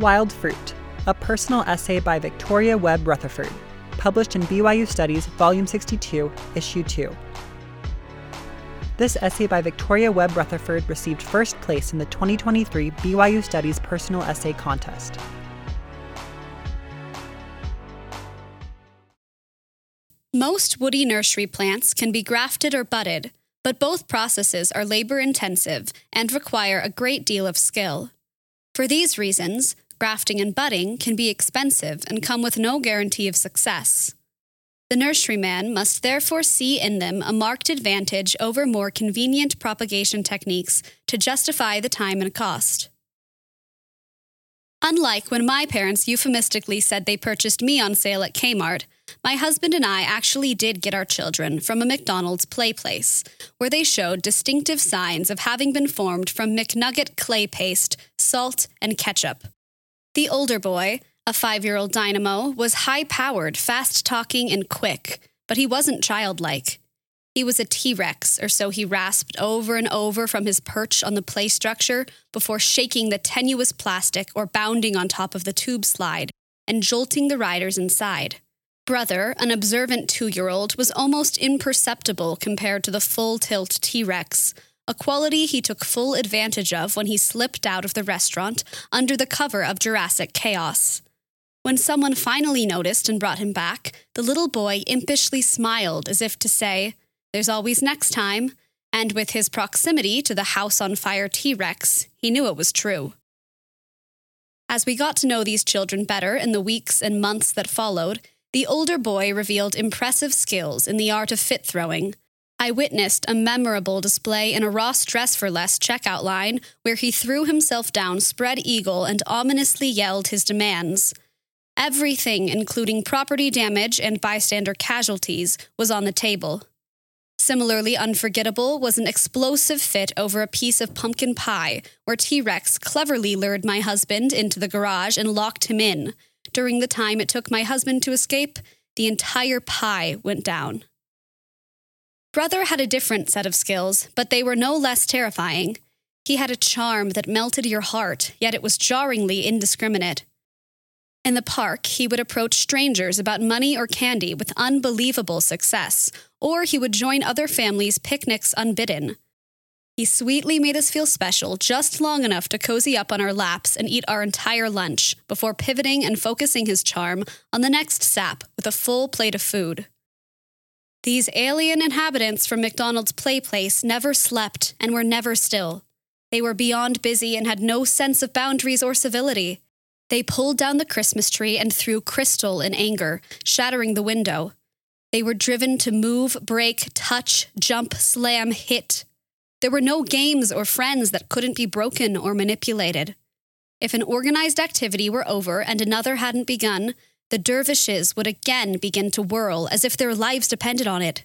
Wild Fruit, a personal essay by Victoria Webb Rutherford, published in BYU Studies, Volume 62, Issue 2. This essay by Victoria Webb Rutherford received first place in the 2023 BYU Studies Personal Essay Contest. Most woody nursery plants can be grafted or budded, but both processes are labor intensive and require a great deal of skill. For these reasons, grafting and budding can be expensive and come with no guarantee of success. The nurseryman must therefore see in them a marked advantage over more convenient propagation techniques to justify the time and cost. Unlike when my parents euphemistically said they purchased me on sale at Kmart, my husband and I actually did get our children from a McDonald's play place, where they showed distinctive signs of having been formed from McNugget clay paste, salt, and ketchup. The older boy, a five year old dynamo, was high powered, fast talking, and quick, but he wasn't childlike. He was a T Rex, or so he rasped over and over from his perch on the play structure before shaking the tenuous plastic or bounding on top of the tube slide and jolting the riders inside. Brother, an observant two year old, was almost imperceptible compared to the full tilt T Rex, a quality he took full advantage of when he slipped out of the restaurant under the cover of Jurassic chaos. When someone finally noticed and brought him back, the little boy impishly smiled as if to say, There's always next time. And with his proximity to the house on fire T Rex, he knew it was true. As we got to know these children better in the weeks and months that followed, the older boy revealed impressive skills in the art of fit throwing, I witnessed a memorable display in a Ross Dress for Less checkout line where he threw himself down spread eagle and ominously yelled his demands. Everything, including property damage and bystander casualties, was on the table. Similarly unforgettable was an explosive fit over a piece of pumpkin pie, where T Rex cleverly lured my husband into the garage and locked him in. During the time it took my husband to escape, the entire pie went down. Brother had a different set of skills, but they were no less terrifying. He had a charm that melted your heart, yet it was jarringly indiscriminate. In the park, he would approach strangers about money or candy with unbelievable success, or he would join other families' picnics unbidden. He sweetly made us feel special just long enough to cozy up on our laps and eat our entire lunch before pivoting and focusing his charm on the next sap with a full plate of food. These alien inhabitants from McDonald's play place never slept and were never still. They were beyond busy and had no sense of boundaries or civility. They pulled down the Christmas tree and threw crystal in anger, shattering the window. They were driven to move, break, touch, jump, slam, hit. There were no games or friends that couldn't be broken or manipulated. If an organized activity were over and another hadn't begun, the dervishes would again begin to whirl as if their lives depended on it.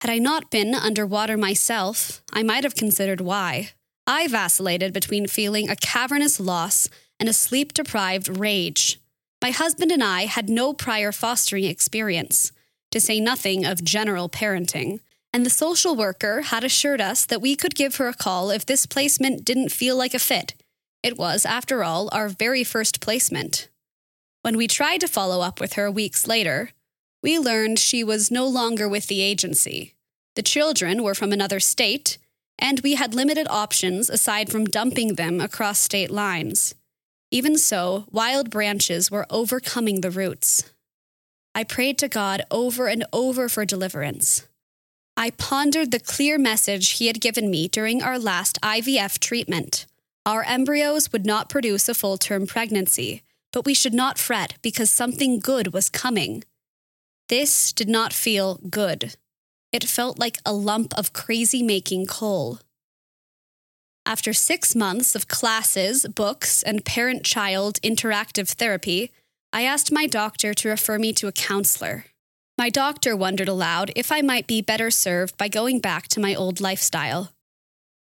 Had I not been underwater myself, I might have considered why. I vacillated between feeling a cavernous loss and a sleep deprived rage. My husband and I had no prior fostering experience, to say nothing of general parenting, and the social worker had assured us that we could give her a call if this placement didn't feel like a fit. It was, after all, our very first placement. When we tried to follow up with her weeks later, we learned she was no longer with the agency. The children were from another state, and we had limited options aside from dumping them across state lines. Even so, wild branches were overcoming the roots. I prayed to God over and over for deliverance. I pondered the clear message He had given me during our last IVF treatment. Our embryos would not produce a full term pregnancy, but we should not fret because something good was coming. This did not feel good. It felt like a lump of crazy making coal. After six months of classes, books, and parent child interactive therapy, I asked my doctor to refer me to a counselor. My doctor wondered aloud if I might be better served by going back to my old lifestyle.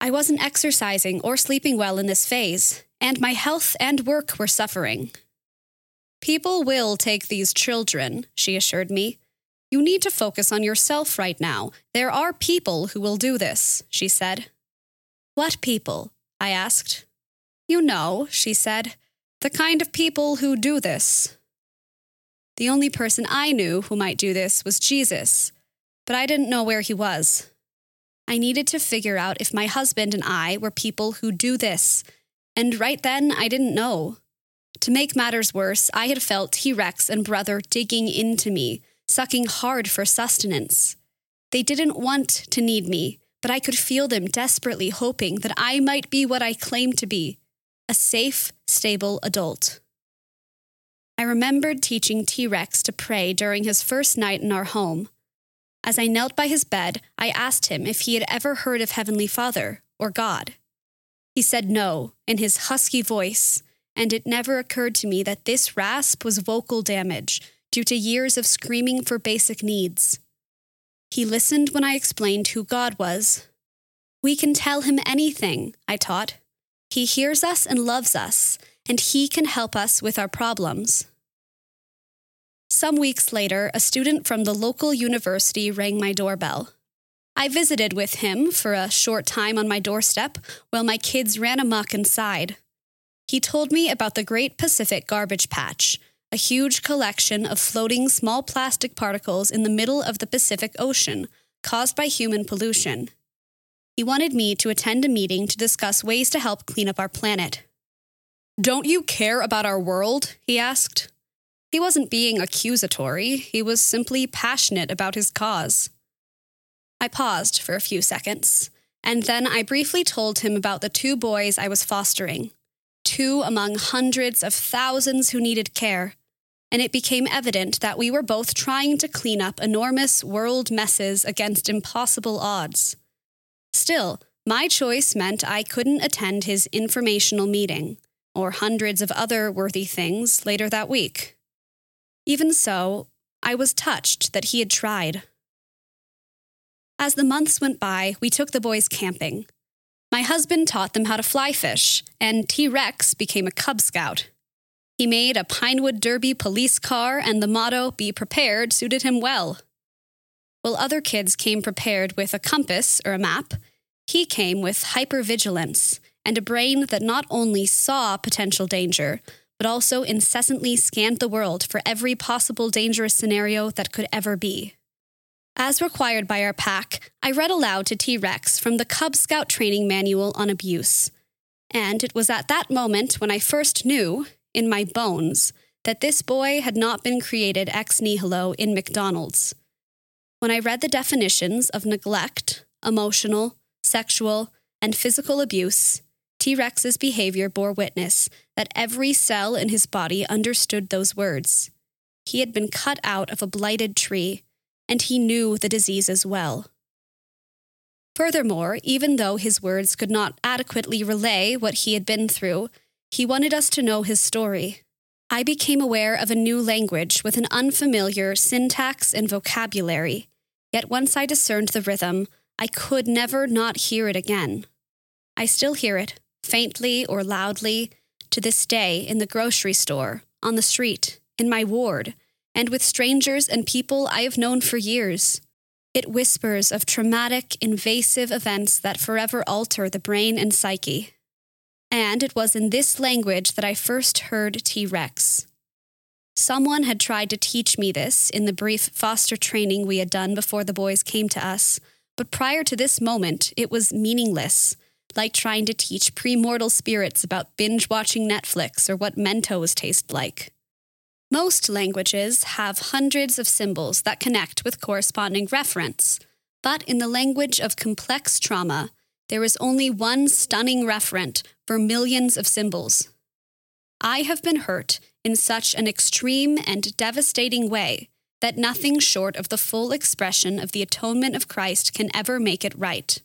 I wasn't exercising or sleeping well in this phase, and my health and work were suffering. People will take these children, she assured me. You need to focus on yourself right now. There are people who will do this, she said. What people? I asked. You know, she said. The kind of people who do this. The only person I knew who might do this was Jesus, but I didn't know where he was. I needed to figure out if my husband and I were people who do this, and right then I didn't know. To make matters worse, I had felt T Rex and brother digging into me, sucking hard for sustenance. They didn't want to need me, but I could feel them desperately hoping that I might be what I claimed to be a safe, stable adult. I remembered teaching T Rex to pray during his first night in our home. As I knelt by his bed, I asked him if he had ever heard of Heavenly Father or God. He said no in his husky voice, and it never occurred to me that this rasp was vocal damage due to years of screaming for basic needs. He listened when I explained who God was. We can tell him anything, I taught. He hears us and loves us, and he can help us with our problems. Some weeks later, a student from the local university rang my doorbell. I visited with him for a short time on my doorstep while my kids ran amuck inside. He told me about the Great Pacific Garbage Patch, a huge collection of floating small plastic particles in the middle of the Pacific Ocean caused by human pollution. He wanted me to attend a meeting to discuss ways to help clean up our planet. Don't you care about our world? he asked. He wasn't being accusatory, he was simply passionate about his cause. I paused for a few seconds, and then I briefly told him about the two boys I was fostering, two among hundreds of thousands who needed care, and it became evident that we were both trying to clean up enormous world messes against impossible odds. Still, my choice meant I couldn't attend his informational meeting or hundreds of other worthy things later that week. Even so, I was touched that he had tried. As the months went by, we took the boys camping. My husband taught them how to fly fish, and T Rex became a Cub Scout. He made a Pinewood Derby police car, and the motto, Be Prepared, suited him well. While other kids came prepared with a compass or a map, he came with hypervigilance and a brain that not only saw potential danger, but also incessantly scanned the world for every possible dangerous scenario that could ever be. As required by our pack, I read aloud to T Rex from the Cub Scout Training Manual on Abuse. And it was at that moment when I first knew, in my bones, that this boy had not been created ex nihilo in McDonald's. When I read the definitions of neglect, emotional, sexual, and physical abuse, T Rex's behavior bore witness that every cell in his body understood those words. He had been cut out of a blighted tree, and he knew the disease as well. Furthermore, even though his words could not adequately relay what he had been through, he wanted us to know his story. I became aware of a new language with an unfamiliar syntax and vocabulary, yet once I discerned the rhythm, I could never not hear it again. I still hear it, faintly or loudly, to this day in the grocery store, on the street, in my ward, and with strangers and people I have known for years. It whispers of traumatic, invasive events that forever alter the brain and psyche. And it was in this language that I first heard T Rex. Someone had tried to teach me this in the brief foster training we had done before the boys came to us, but prior to this moment, it was meaningless like trying to teach premortal spirits about binge watching Netflix or what Mentos taste like. Most languages have hundreds of symbols that connect with corresponding reference, but in the language of complex trauma, there is only one stunning referent for millions of symbols. I have been hurt in such an extreme and devastating way that nothing short of the full expression of the atonement of Christ can ever make it right.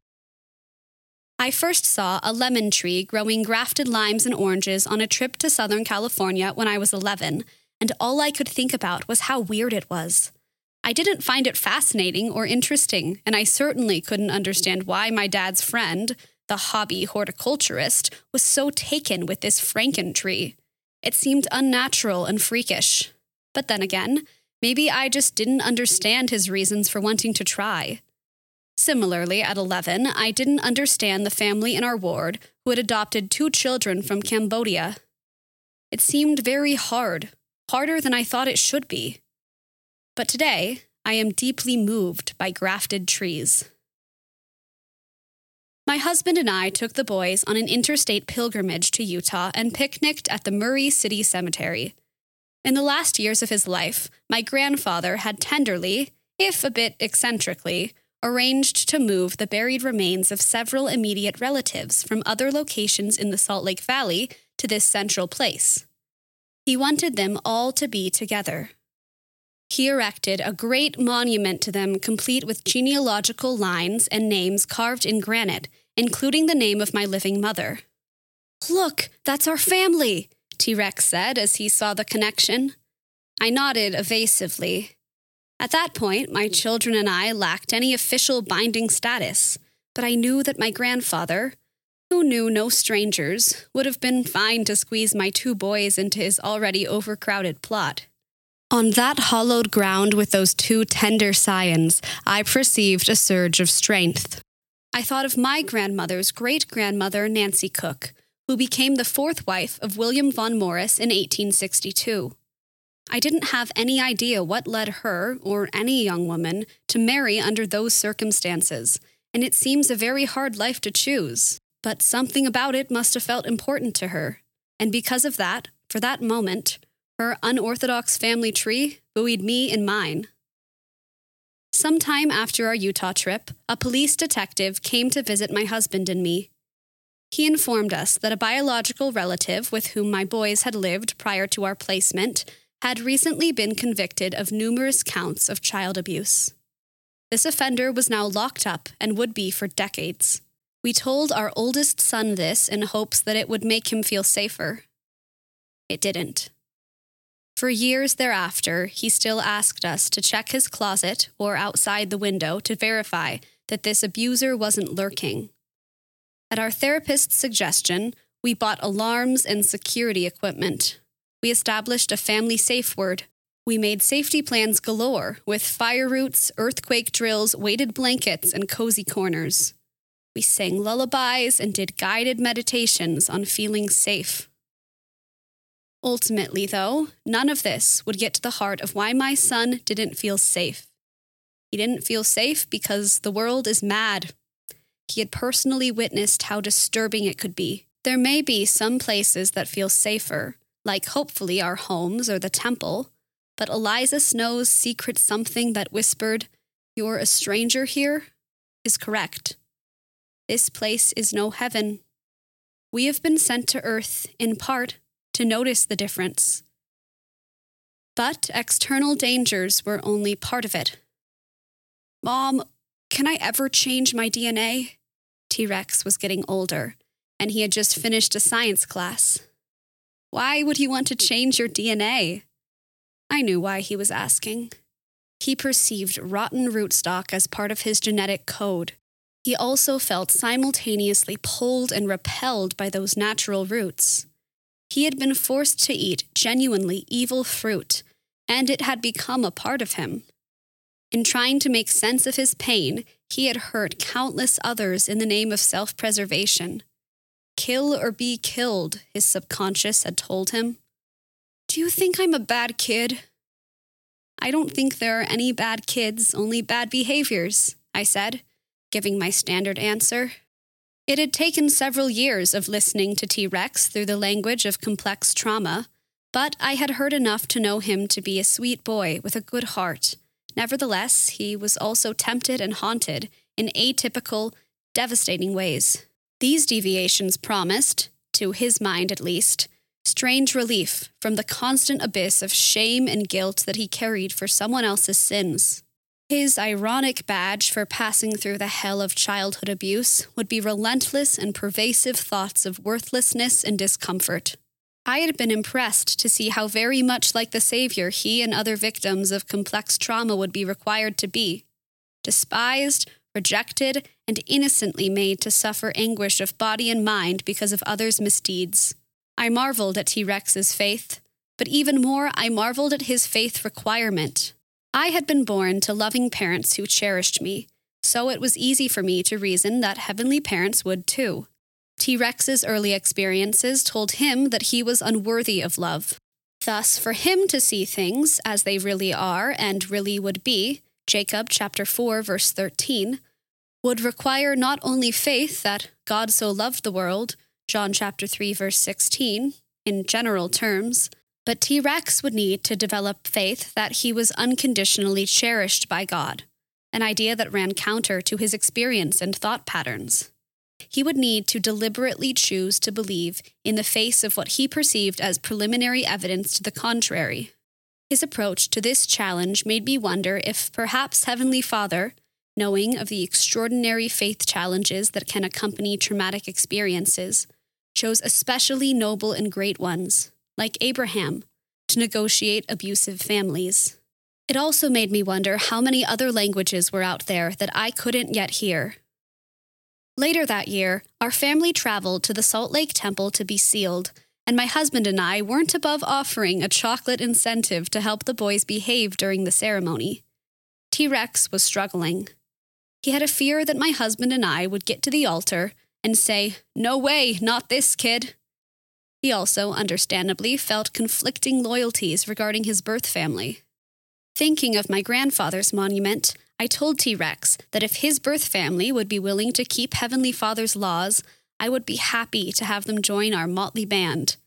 I first saw a lemon tree growing grafted limes and oranges on a trip to Southern California when I was 11, and all I could think about was how weird it was. I didn't find it fascinating or interesting, and I certainly couldn't understand why my dad's friend, the hobby horticulturist, was so taken with this franken tree. It seemed unnatural and freakish. But then again, maybe I just didn't understand his reasons for wanting to try. Similarly, at 11, I didn't understand the family in our ward who had adopted two children from Cambodia. It seemed very hard, harder than I thought it should be. But today, I am deeply moved by grafted trees. My husband and I took the boys on an interstate pilgrimage to Utah and picnicked at the Murray City Cemetery. In the last years of his life, my grandfather had tenderly, if a bit eccentrically, arranged to move the buried remains of several immediate relatives from other locations in the Salt Lake Valley to this central place. He wanted them all to be together. He erected a great monument to them, complete with genealogical lines and names carved in granite, including the name of my living mother. Look, that's our family, T Rex said as he saw the connection. I nodded evasively. At that point, my children and I lacked any official binding status, but I knew that my grandfather, who knew no strangers, would have been fine to squeeze my two boys into his already overcrowded plot. On that hollowed ground with those two tender scions, I perceived a surge of strength. I thought of my grandmother's great grandmother, Nancy Cook, who became the fourth wife of William Vaughan Morris in 1862. I didn't have any idea what led her, or any young woman, to marry under those circumstances, and it seems a very hard life to choose. But something about it must have felt important to her, and because of that, for that moment, her unorthodox family tree buoyed me in mine. Sometime after our Utah trip, a police detective came to visit my husband and me. He informed us that a biological relative with whom my boys had lived prior to our placement had recently been convicted of numerous counts of child abuse. This offender was now locked up and would be for decades. We told our oldest son this in hopes that it would make him feel safer. It didn't. For years thereafter, he still asked us to check his closet or outside the window to verify that this abuser wasn't lurking. At our therapist's suggestion, we bought alarms and security equipment, we established a family safe word. We made safety plans galore with fire routes, earthquake drills, weighted blankets, and cozy corners. We sang lullabies and did guided meditations on feeling safe. Ultimately, though, none of this would get to the heart of why my son didn't feel safe. He didn't feel safe because the world is mad. He had personally witnessed how disturbing it could be. There may be some places that feel safer, like hopefully our homes or the temple, but Eliza Snow's secret something that whispered, You're a stranger here, is correct. This place is no heaven. We have been sent to earth, in part, to notice the difference. But external dangers were only part of it. Mom, can I ever change my DNA? T Rex was getting older, and he had just finished a science class. Why would he want to change your DNA? I knew why he was asking. He perceived rotten rootstock as part of his genetic code. He also felt simultaneously pulled and repelled by those natural roots. He had been forced to eat genuinely evil fruit, and it had become a part of him. In trying to make sense of his pain, he had hurt countless others in the name of self preservation. Kill or be killed, his subconscious had told him. Do you think I'm a bad kid? I don't think there are any bad kids, only bad behaviors, I said, giving my standard answer. It had taken several years of listening to T Rex through the language of complex trauma, but I had heard enough to know him to be a sweet boy with a good heart. Nevertheless, he was also tempted and haunted in atypical, devastating ways. These deviations promised, to his mind at least, strange relief from the constant abyss of shame and guilt that he carried for someone else's sins. His ironic badge for passing through the hell of childhood abuse would be relentless and pervasive thoughts of worthlessness and discomfort. I had been impressed to see how very much like the Savior he and other victims of complex trauma would be required to be despised, rejected, and innocently made to suffer anguish of body and mind because of others' misdeeds. I marveled at T Rex's faith, but even more, I marveled at his faith requirement. I had been born to loving parents who cherished me, so it was easy for me to reason that heavenly parents would too. T Rex's early experiences told him that he was unworthy of love. Thus, for him to see things as they really are and really would be, Jacob chapter 4 verse 13, would require not only faith that God so loved the world, John chapter 3 verse 16, in general terms, but T Rex would need to develop faith that he was unconditionally cherished by God, an idea that ran counter to his experience and thought patterns he would need to deliberately choose to believe in the face of what he perceived as preliminary evidence to the contrary. His approach to this challenge made me wonder if perhaps Heavenly Father, knowing of the extraordinary faith challenges that can accompany traumatic experiences, chose especially noble and great ones, like Abraham, to negotiate abusive families. It also made me wonder how many other languages were out there that I couldn't yet hear, Later that year, our family traveled to the Salt Lake Temple to be sealed, and my husband and I weren't above offering a chocolate incentive to help the boys behave during the ceremony. T Rex was struggling. He had a fear that my husband and I would get to the altar and say, No way, not this kid. He also, understandably, felt conflicting loyalties regarding his birth family. Thinking of my grandfather's monument, I told T Rex that if his birth family would be willing to keep Heavenly Father's laws, I would be happy to have them join our motley band.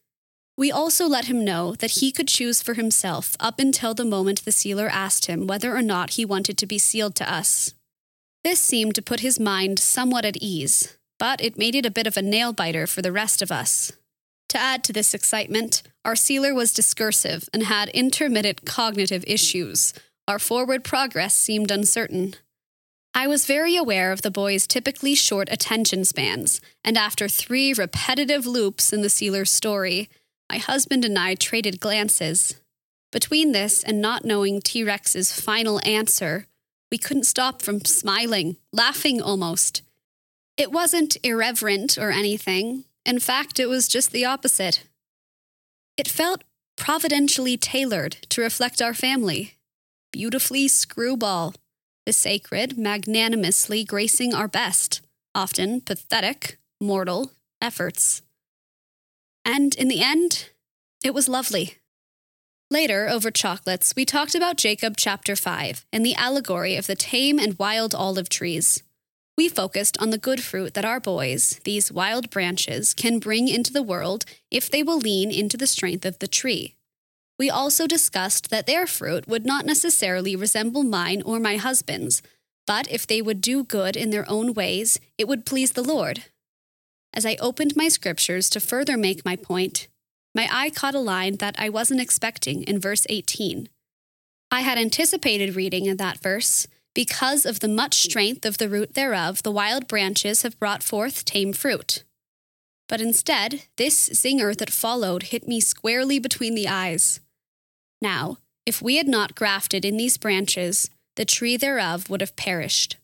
We also let him know that he could choose for himself up until the moment the sealer asked him whether or not he wanted to be sealed to us. This seemed to put his mind somewhat at ease, but it made it a bit of a nail biter for the rest of us. To add to this excitement, our sealer was discursive and had intermittent cognitive issues, our forward progress seemed uncertain. I was very aware of the boy's typically short attention spans, and after three repetitive loops in the sealer's story, my husband and I traded glances. Between this and not knowing T Rex's final answer, we couldn't stop from smiling, laughing almost. It wasn't irreverent or anything. In fact, it was just the opposite. It felt providentially tailored to reflect our family beautifully screwball, the sacred magnanimously gracing our best, often pathetic, mortal efforts. And in the end, it was lovely. Later, over chocolates, we talked about Jacob chapter 5 and the allegory of the tame and wild olive trees. We focused on the good fruit that our boys, these wild branches, can bring into the world if they will lean into the strength of the tree. We also discussed that their fruit would not necessarily resemble mine or my husband's, but if they would do good in their own ways, it would please the Lord. As I opened my scriptures to further make my point, my eye caught a line that I wasn't expecting in verse 18. I had anticipated reading in that verse, because of the much strength of the root thereof, the wild branches have brought forth tame fruit. But instead, this zinger that followed hit me squarely between the eyes. Now, if we had not grafted in these branches, the tree thereof would have perished.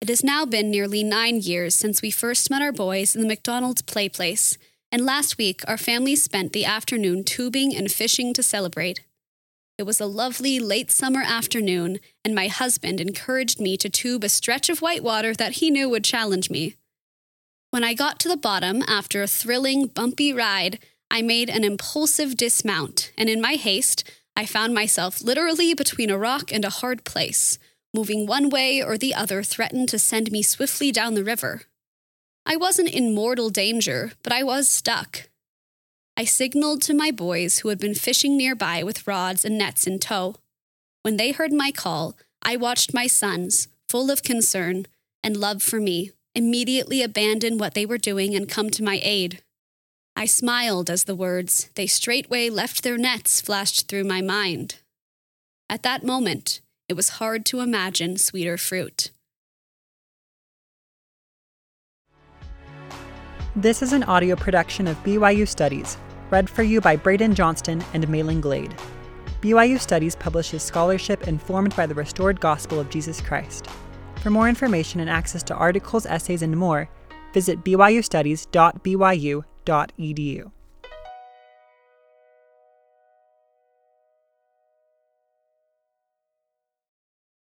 It has now been nearly nine years since we first met our boys in the McDonald's play place, and last week our family spent the afternoon tubing and fishing to celebrate. It was a lovely late summer afternoon, and my husband encouraged me to tube a stretch of whitewater that he knew would challenge me. When I got to the bottom after a thrilling, bumpy ride, I made an impulsive dismount, and in my haste, I found myself literally between a rock and a hard place. Moving one way or the other threatened to send me swiftly down the river. I wasn't in mortal danger, but I was stuck. I signaled to my boys who had been fishing nearby with rods and nets in tow. When they heard my call, I watched my sons, full of concern and love for me, immediately abandon what they were doing and come to my aid. I smiled as the words, they straightway left their nets, flashed through my mind. At that moment, it was hard to imagine sweeter fruit. This is an audio production of BYU Studies, read for you by Braden Johnston and Malin Glade. BYU Studies publishes scholarship informed by the restored gospel of Jesus Christ. For more information and access to articles, essays, and more, visit byustudies.byu.edu edu.